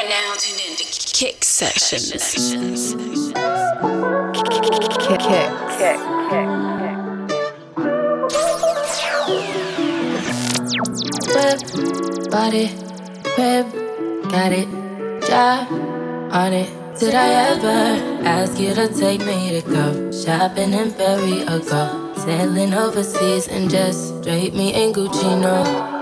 You're now tuned into Kick Sessions. Kick, kick, kick. Whip, body, whip, got it, drive on it. Did I ever ask you to take me to go shopping in Paris or go sailing overseas and just drape me in Gucci? No.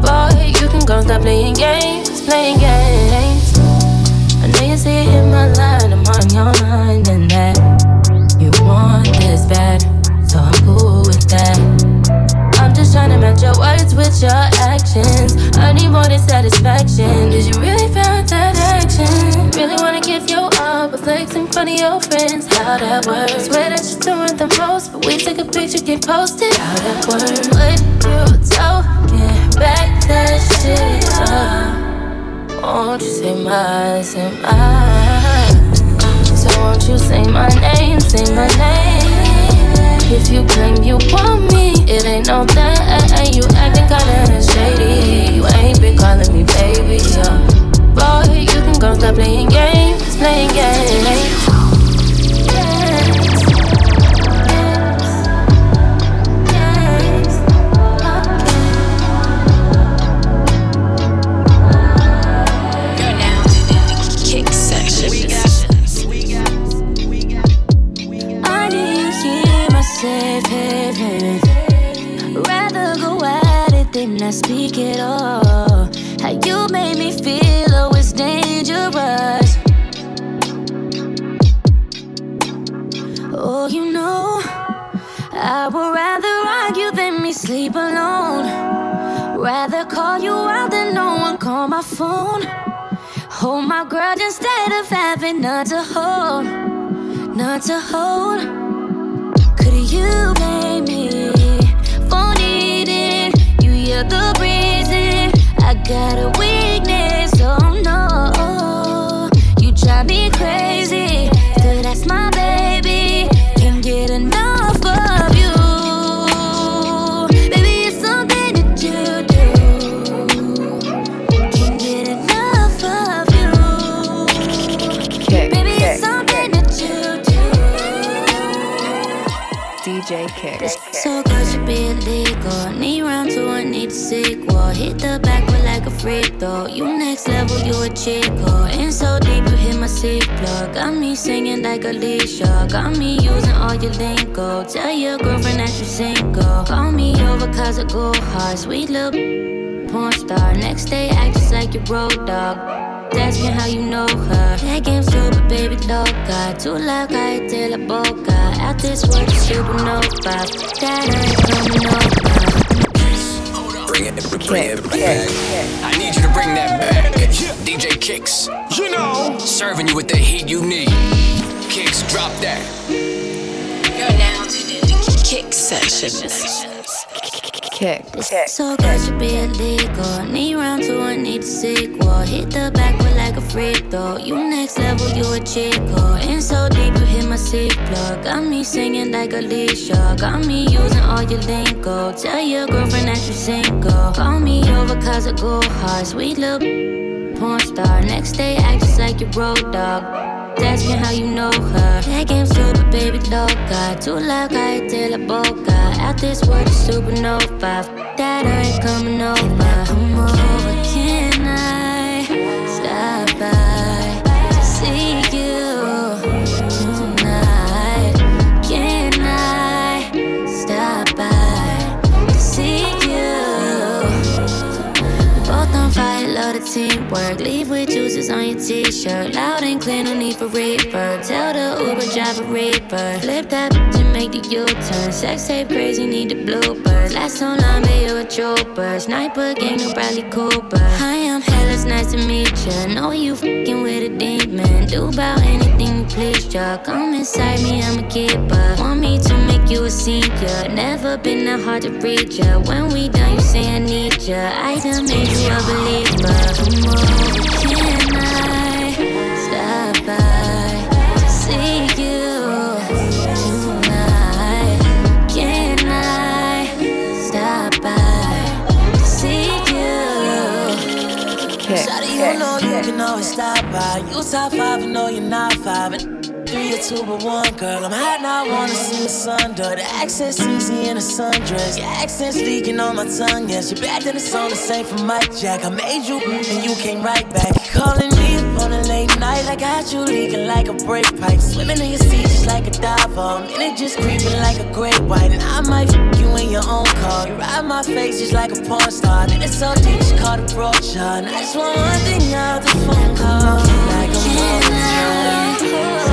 Boy, you can go stop playing games, playing games. I know you see it in my line, I'm on your mind, and that you want this bad, so I'm cool with that. I'm just trying to match your words with your actions. I need more than satisfaction. Did you really feel that action? Really wanna give you all the flex in front of your friends? How that works? Swear that you're doing the most, but we take a picture, get posted. How that works? What you talking? Back that shit up. Won't you say my, say my? So won't you say my name, say my name? If you claim you want me, it ain't no thing. You acting kinda shady. You ain't been calling me baby, yeah. Boy, you can go stop playing games, playing games. Sleep alone. Rather call you out than no one call my phone. Hold my grudge instead of having none to hold, none to hold. Could you blame me? For needing you? You're the reason I got a a sequel. Hit the back like a freak though. You next level, you a chico. Oh. In so deep, you hit my seat plug. Got me singing like a Alicia. Got me using all your lingo. Tell your girlfriend that you single. Call me over cause I go hard. Sweet little porn star. Next day, act just like your road dog asking how you know her. That game super, baby, loca. Too loud, I tell a boca. Out this world, supernova. That ain't coming over. Bring it, bring it back. I need you to bring that back. DJ Kicks. You know. Serving you with the heat you need. Kicks, drop that. You're now tuned into Kick Sessions kick. So good should be illegal. Need round two, I need a sequel. Hit the back with like a freak though. You next level, you a chico. Oh. In so deep, you hit my seat plug. Got me singing like Alicia. Got me using all your lingo. Tell your girlfriend that you single. Call me over cause I go hard. Sweet little porn star. Next day, act just like your road dog asking how you know her. That game super, baby, loca. Too loud, I tell a boca. Out this world, supernova. That I ain't coming over, teamwork. Leave with juices on your t-shirt. Loud and clear, no need for reverb. Tell the Uber driver reverb. Flip that bitch and make the U-turn. Sex tape crazy, need the bloopers. Last on line, but you a trooper. Sniper gang, no Bradley Cooper. I am it's nice to meet ya. Know you fucking with a demon. Do about anything to please ya. Come inside me, I'm a keeper. Want me to make you a senior. Never been that hard to reach ya. When we done, you say I need ya. I done made you a believer. Come on, know you can always stop by. You top five, and know you're not five. And or two, but one girl. I'm hot now, I wanna see the sun. Do the accent's easy in a sundress. Your accent's leaking on my tongue. Yes, you're back, then it's on the same for Mike Jack. I made you, and you came right back. Calling me up on a late night. I got you leaking like a brake pipe. Swimming in your seat just like a diver. And it just creeping like a great white. And I might f you in your own car. You ride my face just like a porn star. Then it's so deep, just call the broad shot. And I just want one thing out the phone call. Like a multi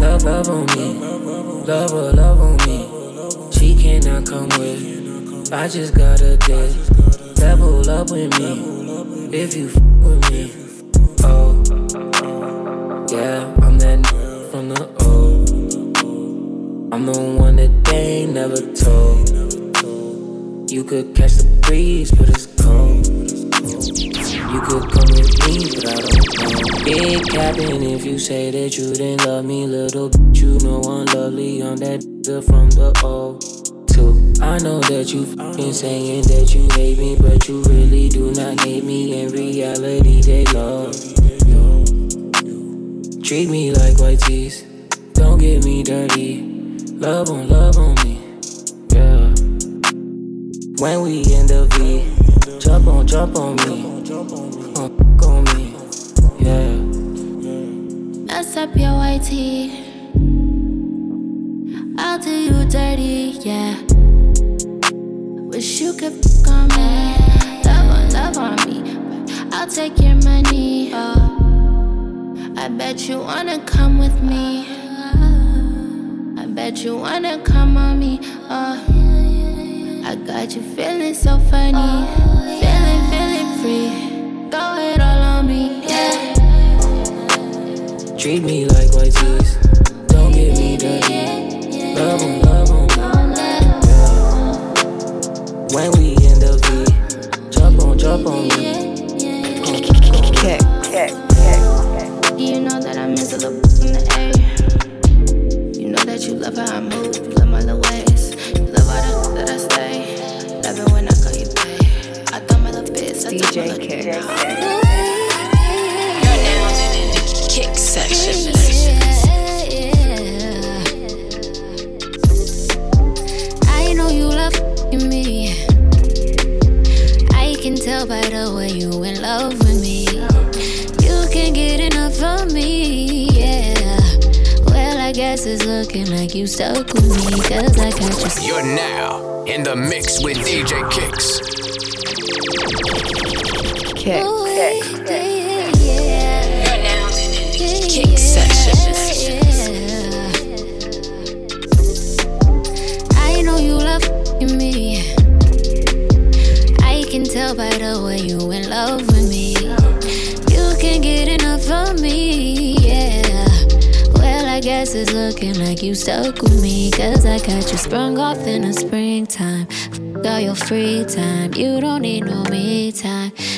Love, love, on me. Love, her, love on me. She cannot come with. I just got a date. Level up with me. If you f with me. Oh, yeah, I'm that from the O. I'm the one that they never told. You could catch the breeze, but it's. You could come with me, but I don't know. Big cabin if you say that you didn't love me, little bitch. You know I'm lovely. I'm that nigga from the O. Two. I know that you been saying that you hate me, but you really do not hate me. In reality, they love. Treat me like white tees. Don't get me dirty. Love on, love on me. Yeah. When we in the V, jump on, jump on me. Uh, on me. Yeah. Mess up your white tee. I'll do you dirty, yeah. Wish you could fuck on me. Love on, love on me. I'll take your money. Oh. I bet you wanna come with me. I bet you wanna come on me. Oh. I got you feeling so funny. Free. Go ahead all on me, yeah. Treat me like white tees. Don't get me dirty. Love on,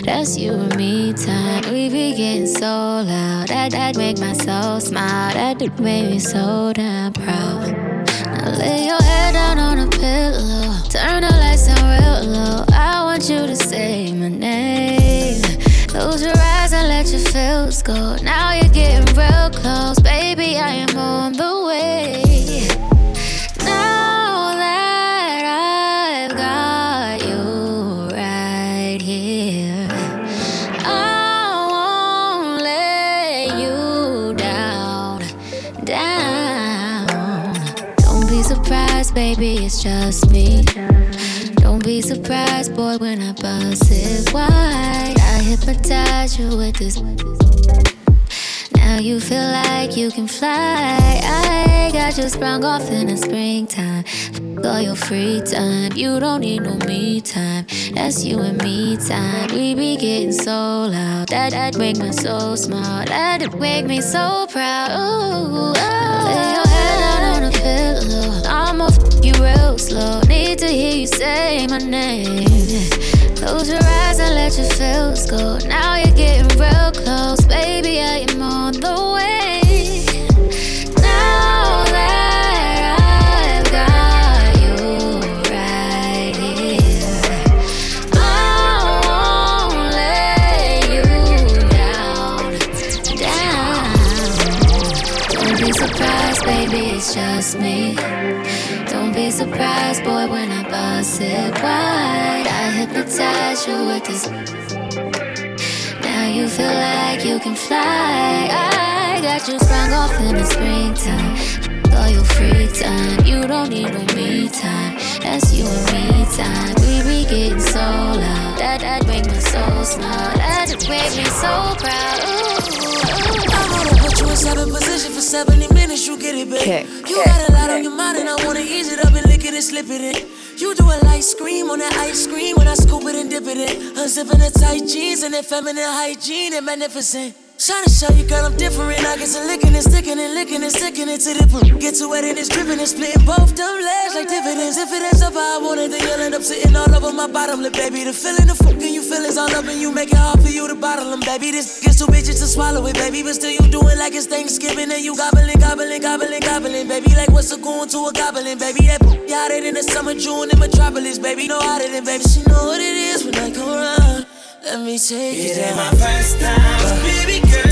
That's you and me time. We be getting so loud. That that make my soul smile. That do make me so damn proud. Now lay your head down on a pillow. Turn the lights down real low. I want you to say my name. Close your eyes and let your feels go. Now you're getting real close, boy, when I wide. I hypnotize you with this. Now you feel like you can fly. I got you sprung off in the springtime. All your free time, you don't need no me time. That's you and me time. We be getting so loud. That that make me so smart. That make me so proud. Ooh, oh. lay your head down on the pillow. I'ma f you real slow. Need to hear you say my name. Close your eyes and let your feels go. Now you're getting real close, baby. I am on the way. Now that I've got you right here, I won't let you down, down. Don't be surprised, baby. It's just me. Don't be surprised, boy, when I bust it. I you with this. Now you feel like you can fly. I got you sprung off in the springtime. All your free time, you don't need no me time. That's you and me time. We be getting so loud. That that make me so smart. That make me so proud. Ooh, ooh. I wanna put you in seven position for 70 minutes, you get it, babe. Kick, you kick, got a lot on your mind, and I wanna ease it up and lick it and slip it in. You do a light scream on that ice cream when I scoop it and dip it in. Unzipping the tight jeans and that feminine hygiene and magnificent. Trying to show you, girl, I'm different. I get to licking and sticking and licking and sticking it to the poop. Get to wet and it's dripping and splitting both them legs like dividends. If it ends up how I want it, then you'll end up sitting all over my bottom lip, baby. The feeling, the fucking you feelings all up and you make it hard for you to bottle them, baby. This gets too bitches to swallow it, baby. But still, you doing like it's Thanksgiving and you gobbling, gobbling, gobbling, gobbling, baby. Like what's a going to a goblin, baby? That hotter than the summer June in Metropolis, baby. No hotter than, baby. She know what it is when I come around. Let me take it It ain't my first time, baby girl.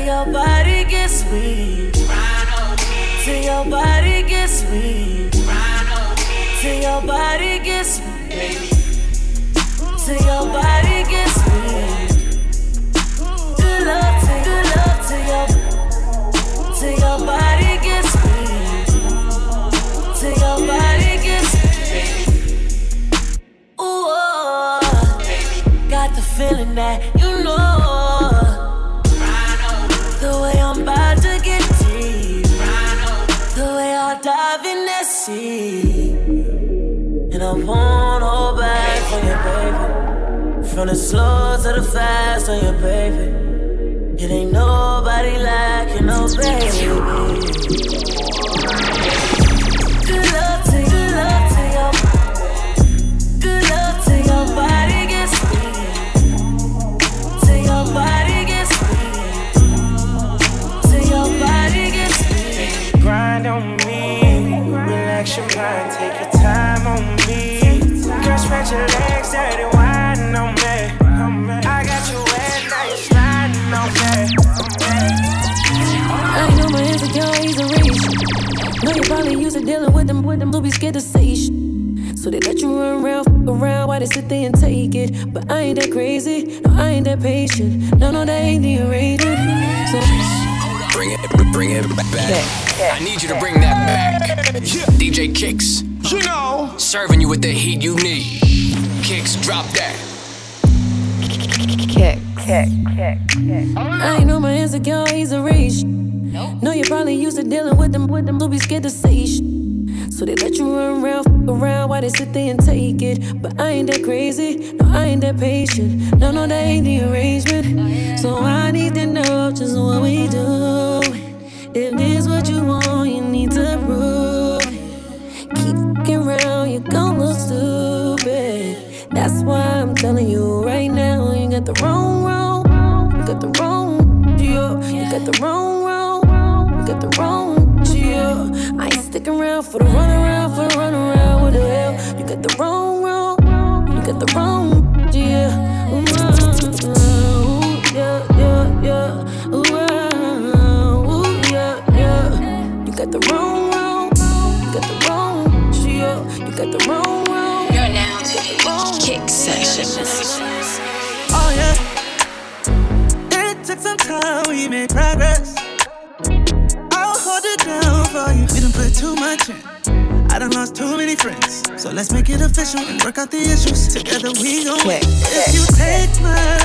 Till your body gets weak. Till your body gets weak. Till your body gets weak. Till your body fast on you, baby. Sit there and take it. But I ain't that crazy, no, I ain't that patient. No, no, that ain't the arrangement. So Bring it, bring it back. I need you to bring that back. DJ Kicks. You know. Serving you with the heat you need. Kicks, drop that. Kick, kick, kick, kick. I ain't know my insecurities are reach. Know you probably used to dealing with them, with them who be scared to say shit. So they let you run around, f- around while they sit there and take it. But I ain't that crazy, no, I ain't that patient. No, no, that ain't the arrangement. So I need to know just what we do. If this what you want, you need to prove. Keep fucking around, you gon' look stupid. That's why I'm telling you right now, you got the wrong, wrong. You got the wrong, yeah. You got the wrong, wrong. You got the wrong, yeah. I sticking around for the run around, for the run around. What the hell? You got the wrong, wrong. You got the wrong, yeah. Ah, ooh, yeah, yeah, yeah. Ooh, ah, ooh, yeah, yeah. You got the wrong, wrong. You got the wrong, yeah. You got the wrong, wrong. You're now to kick session. Oh yeah. It took some time, we made progress. Too much in. I done lost too many friends. So let's make it official and work out the issues. Together we gon' win. If you take my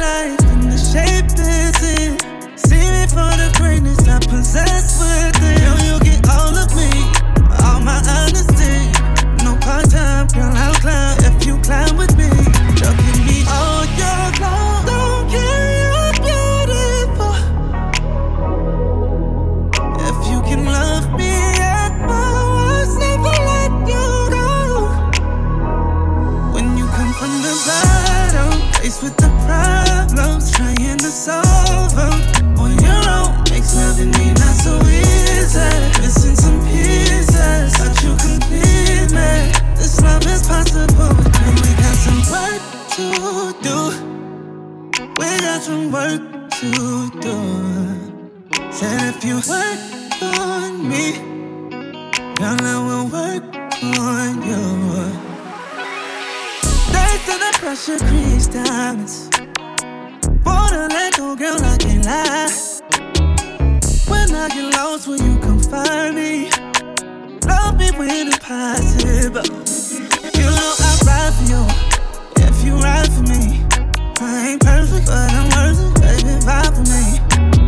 to do. Said if you work on me, girl, I will work on you. They say the pressure diamonds. Wanna let go, girl, I can't lie. When I get lost, will you come find me? Love me when it's possible. You know I ride for you if you ride for me. I ain't perfect, but I'm worth it, baby. Vibe for me.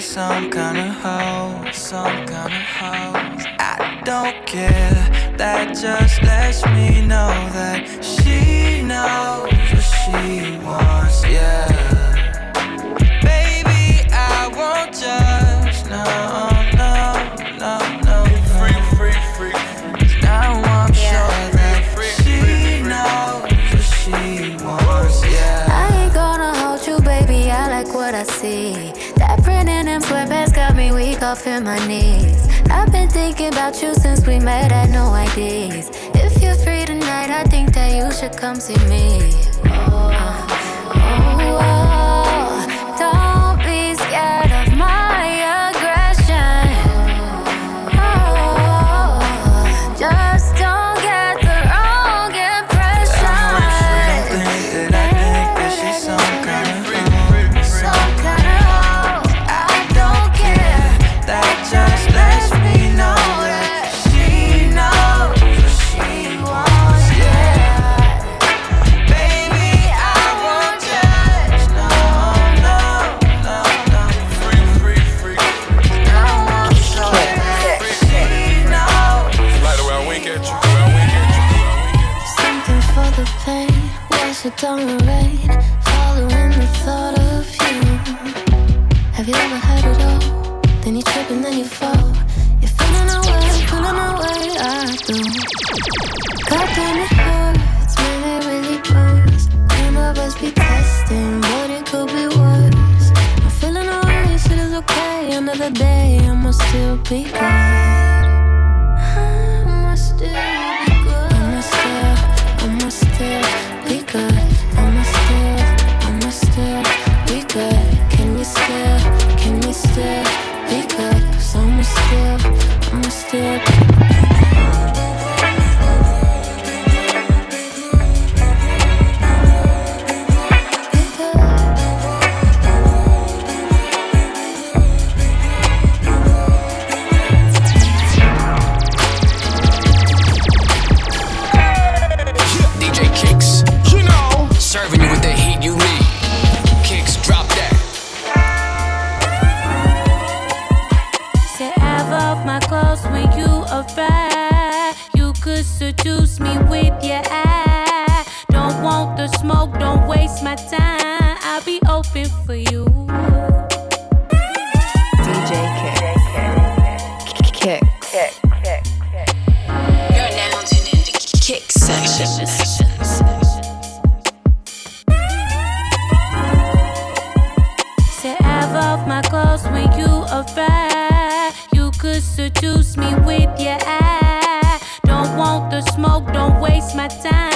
Some kind of hoe, some kind of hoe. I don't care, in my knees. I've been thinking about you since we met at no IDs. If you're free tonight, I think that you should come see me. Oh, oh, because lover. You could seduce me with your eye. Don't want the smoke, don't waste my time.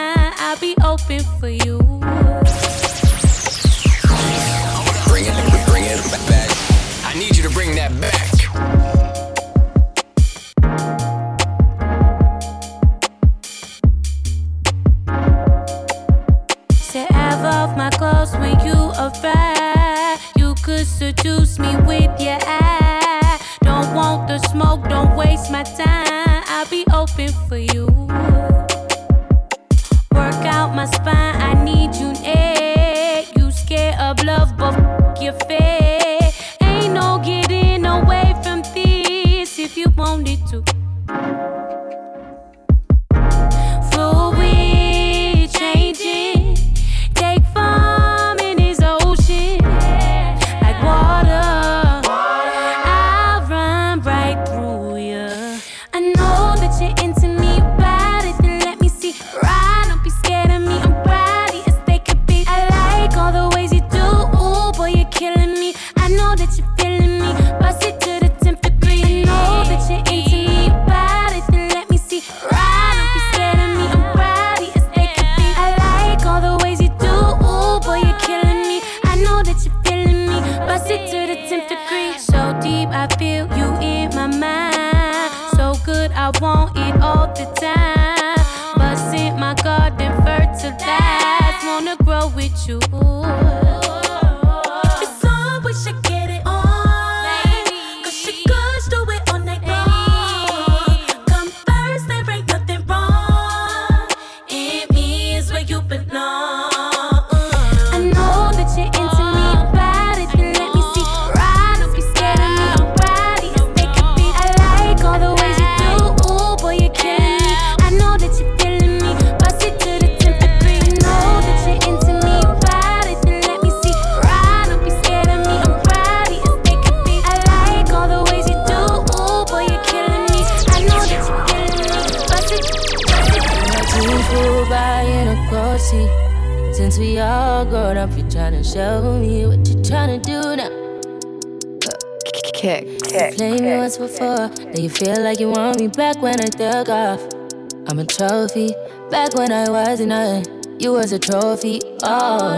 I'm a trophy. Back when I was nothing, you was a trophy. Oh,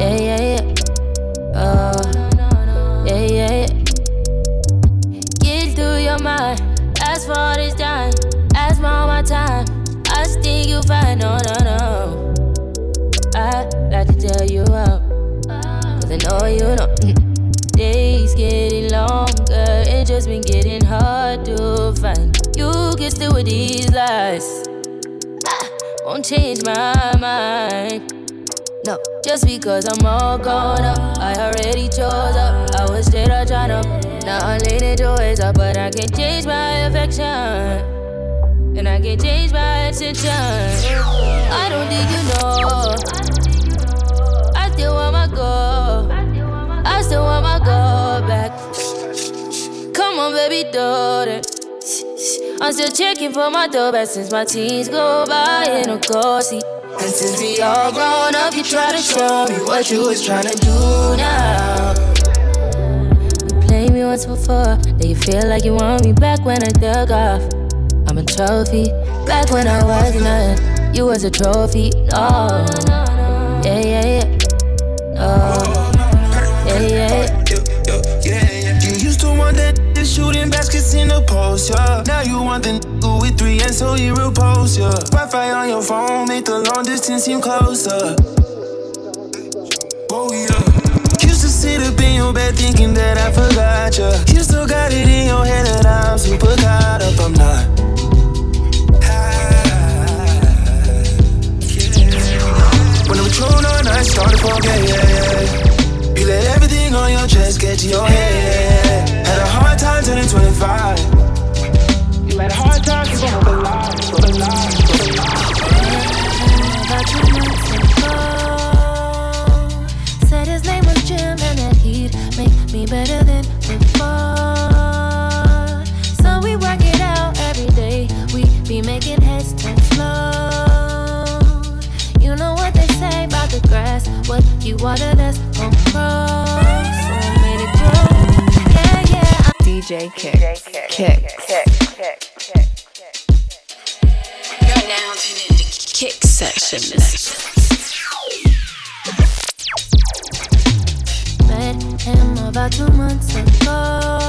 yeah, yeah, yeah. Oh, yeah, yeah, yeah. Get through your mind. As for all this time. Ask for all my time. I think you fine. No, no, no. I like to tell you out. Cause I know you know. Mm. Days getting longer. It just been getting hard to find get through with these lies. Ah, won't change my mind. No, just because I'm all grown up, I already chose up. I was dead or trying up. Now I'm leaning towards up, but I can't change my affection. And I can't change my attention. I don't think you know. I still want my goal. I still want my goal back. Come on, baby, daughter. I'm still checking for my dough back since my teens go by in a car seat. And since we all grown up, you try to show me what you was trying to do now. You played me once before, now you feel like you want me back when I dug off. I'm a trophy, back when I was nothing, you was a trophy. Oh, yeah, yeah, the post, yeah. Now you want the nigga with three and so you repose, yeah. Wi-Fi on your phone make the long distance seem closer. Oh yeah. Used to sit up in your bed thinking that I forgot ya. You still got it in your head that I'm super caught up. I'm not. When I'm true on, I start to forget, yeah, yeah. You let everything on your chest get to your head. Had a hard time turning 25. You had a hard time keeping up alive, up alive, up alive. Said his name was Jim and that he'd make me better than before. So we work it out every day. We be making heads turn slow. You know what they say about the grass. What you water, that's gon' grow. So I made it grow. Yeah, yeah. DJ Kick. Kick. Kick. You're now tuned into Kick Sessions. Met him about two months ago.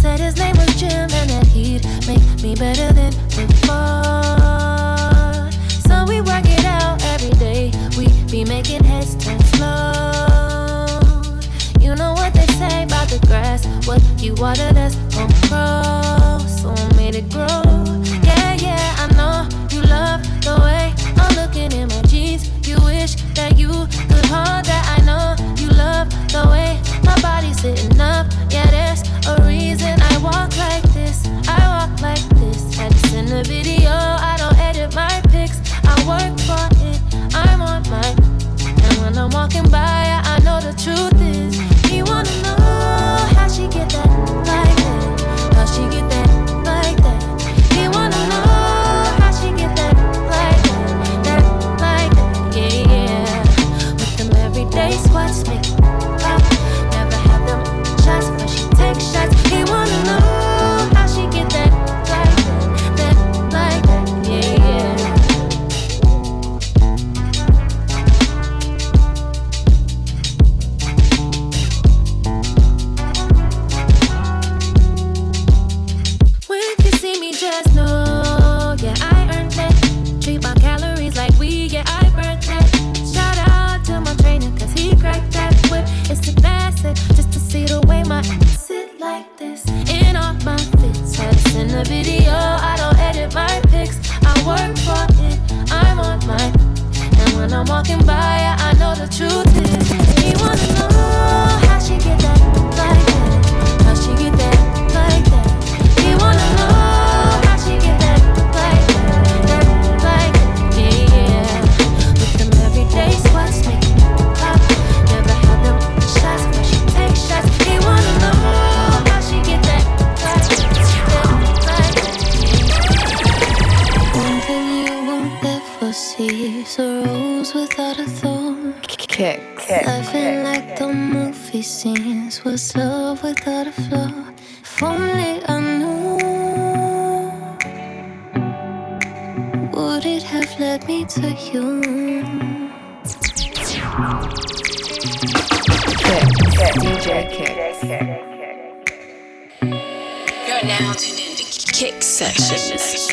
Said his name was Jim and that he'd make me better than before. So we work it out every day. We be making heads turn slow. You know what they say about the grass. What you water, that's gon' grow. So I made it grow. When I'm walking by, I know the truth is. You wanna know how she get that me to? Kick. DJ Kick. You're now tuned into Kick Sessions.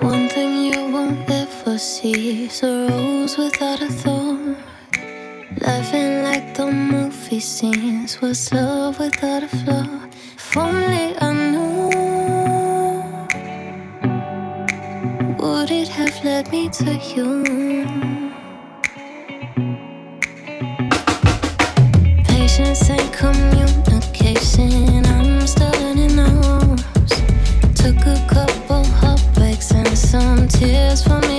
One thing you won't ever see is a rose without a thorn. Laughing like the movie scenes was love without a flaw. If only I have led me to you? Patience and communication, I'm still learning those. Took a couple heartbreaks and some tears for me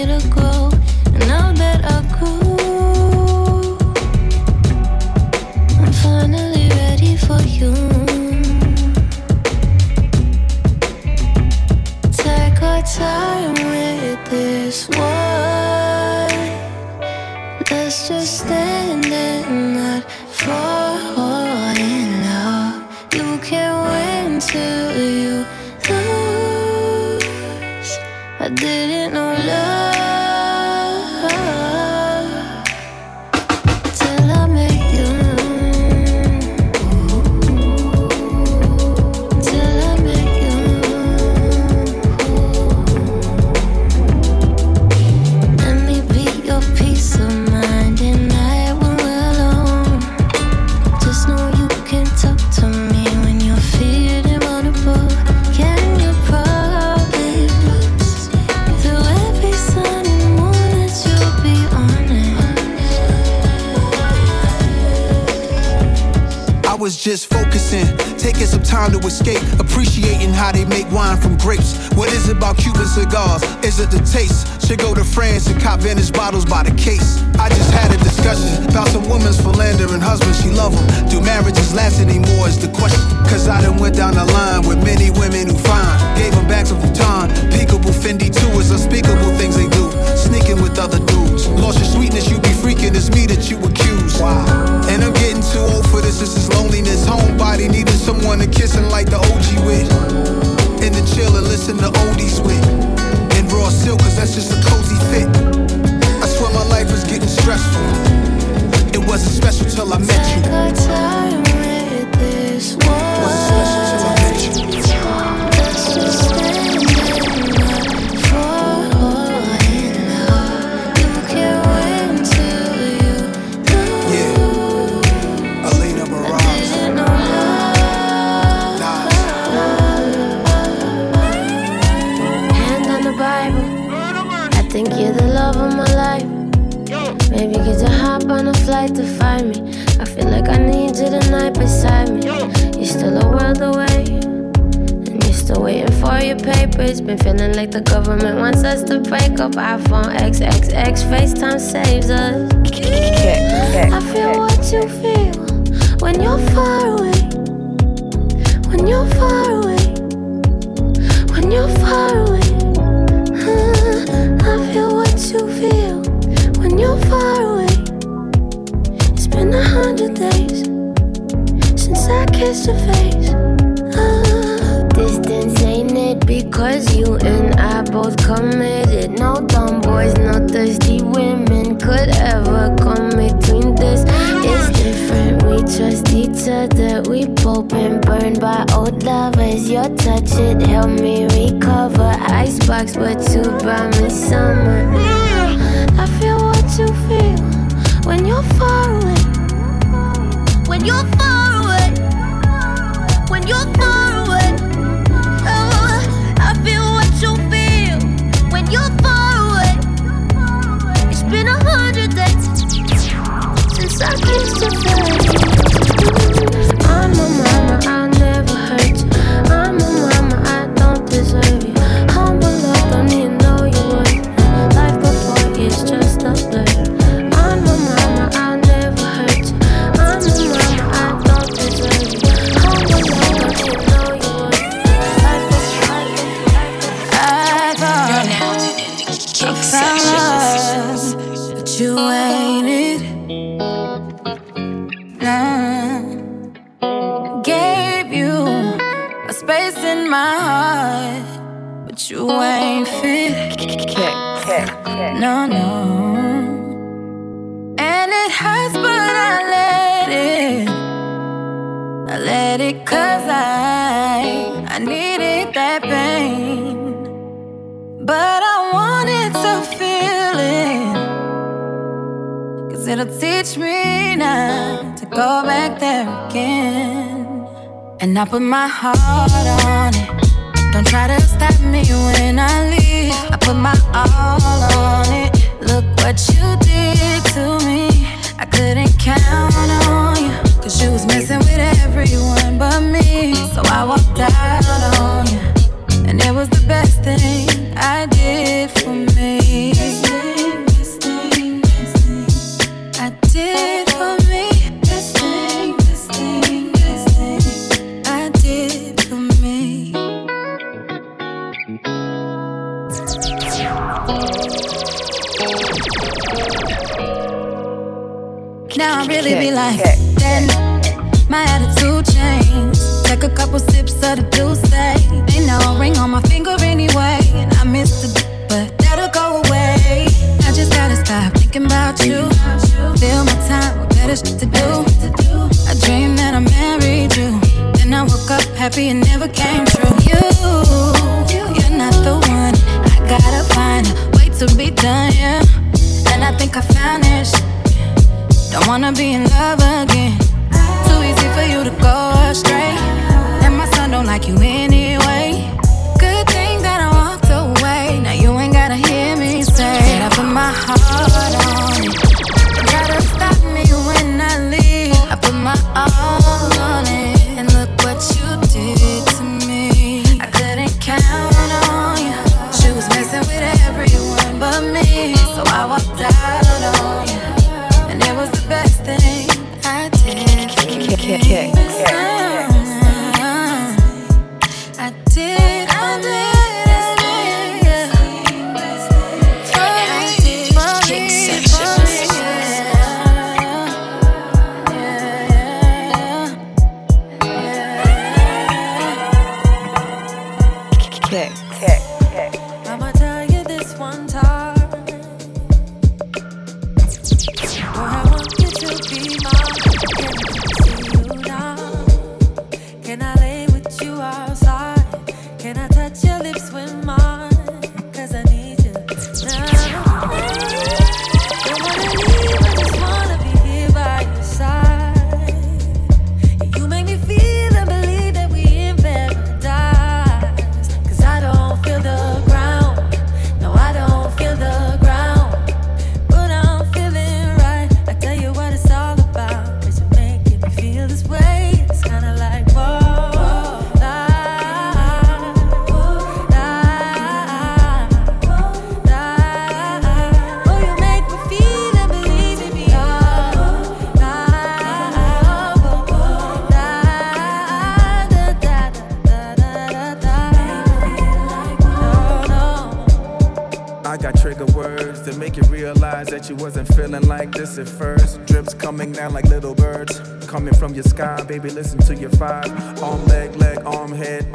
taking some time to escape, appreciating how they make wine from grapes. What is it about Cuban cigars? Is it the taste? Should go to France and cop vintage bottles by the case. I just had a discussion about some women's philandering husbands, she love them. Do marriages last anymore is the question. Cause I done went down the line with many women who find Gave them back some Vuitton, peekable Fendi too. It's unspeakable things they do. Sneaking with other dudes. Lost your sweetness, you be freaking. It's me that you accuse. Wow. And I'm getting too old for this. Is loneliness. Homebody needing someone to kiss and like the OG with. And to chill and listen to oldies with. And raw silk, cause that's just a cozy fit. I swear my life was getting stressful. It wasn't special till I met you. Take our time with this one. Wasn't special till I met you. Love of my life. Maybe could you hop on a flight to find me? I feel like I need you tonight beside me. You're still a world away. And you're still waiting for your papers. Been feeling like the government wants us to break up. iPhone XXX, FaceTime saves us. I feel what you feel when you're far away. When you're far away. When you're far away. Been a hundred days since I kissed your face. Ah, distance ain't it because you and I both committed. No dumb boys, no thirsty women could ever come between this. It's different, we trust each other. We both been burned by old lovers. Your touch, it helped me recover. Icebox, but you brought me summer. I feel what you feel when you're far away. When you're far away. When you're far I put my heart on it. she wasn't feeling like this at first. Drips coming down like little birds. Coming from your sky, baby, listen to your vibe. Arm, leg, leg, arm, head.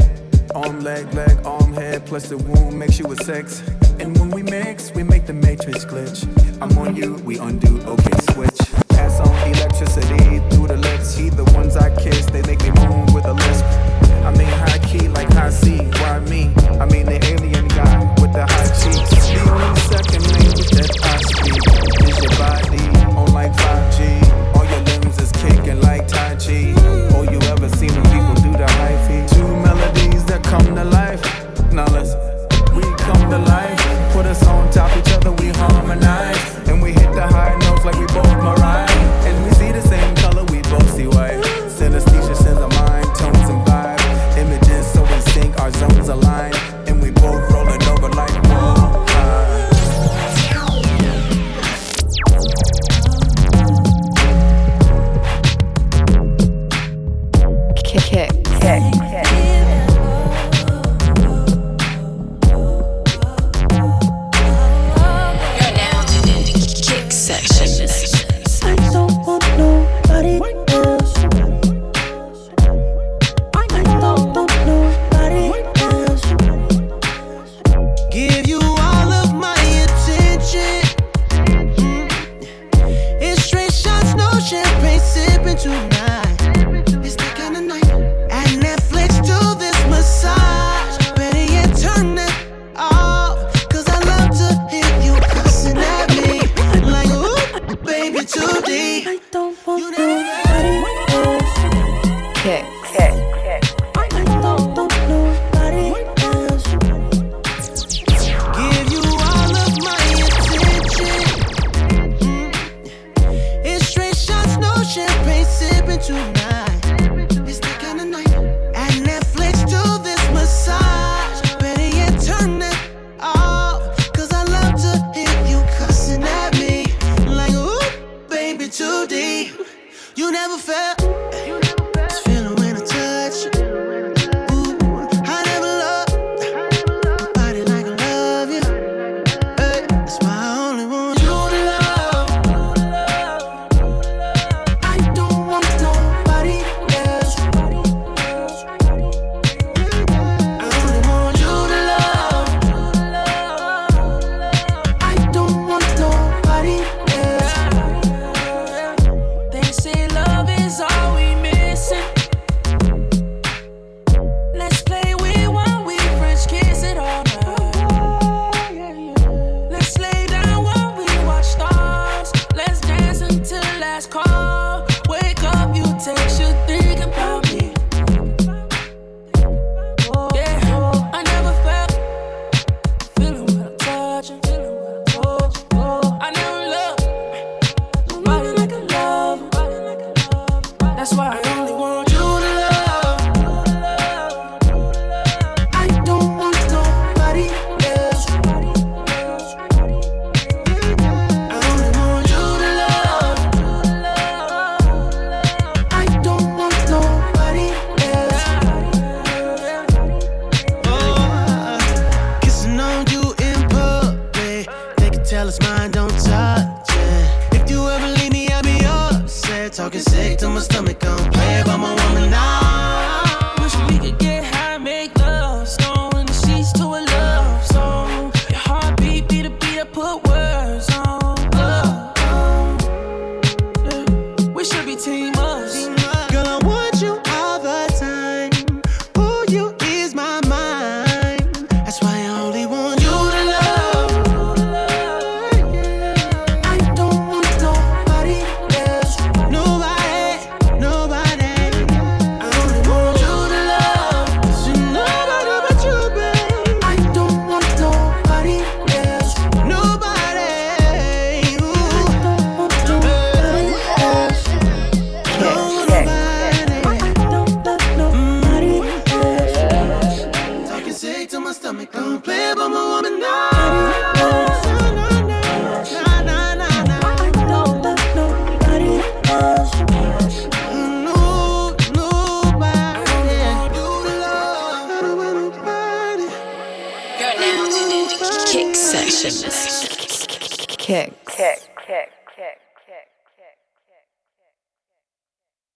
Arm, leg, leg, arm, head. Plus the womb makes you a sex. And when we mix, we make the matrix glitch. I'm on you, we undo, okay, switch. Pass on electricity through the lips. He, the ones I kiss, they make me move with a lisp. I mean, high key, like high C. Why me? I mean, the alien guy the high peaks. The only second language that I speak is your body.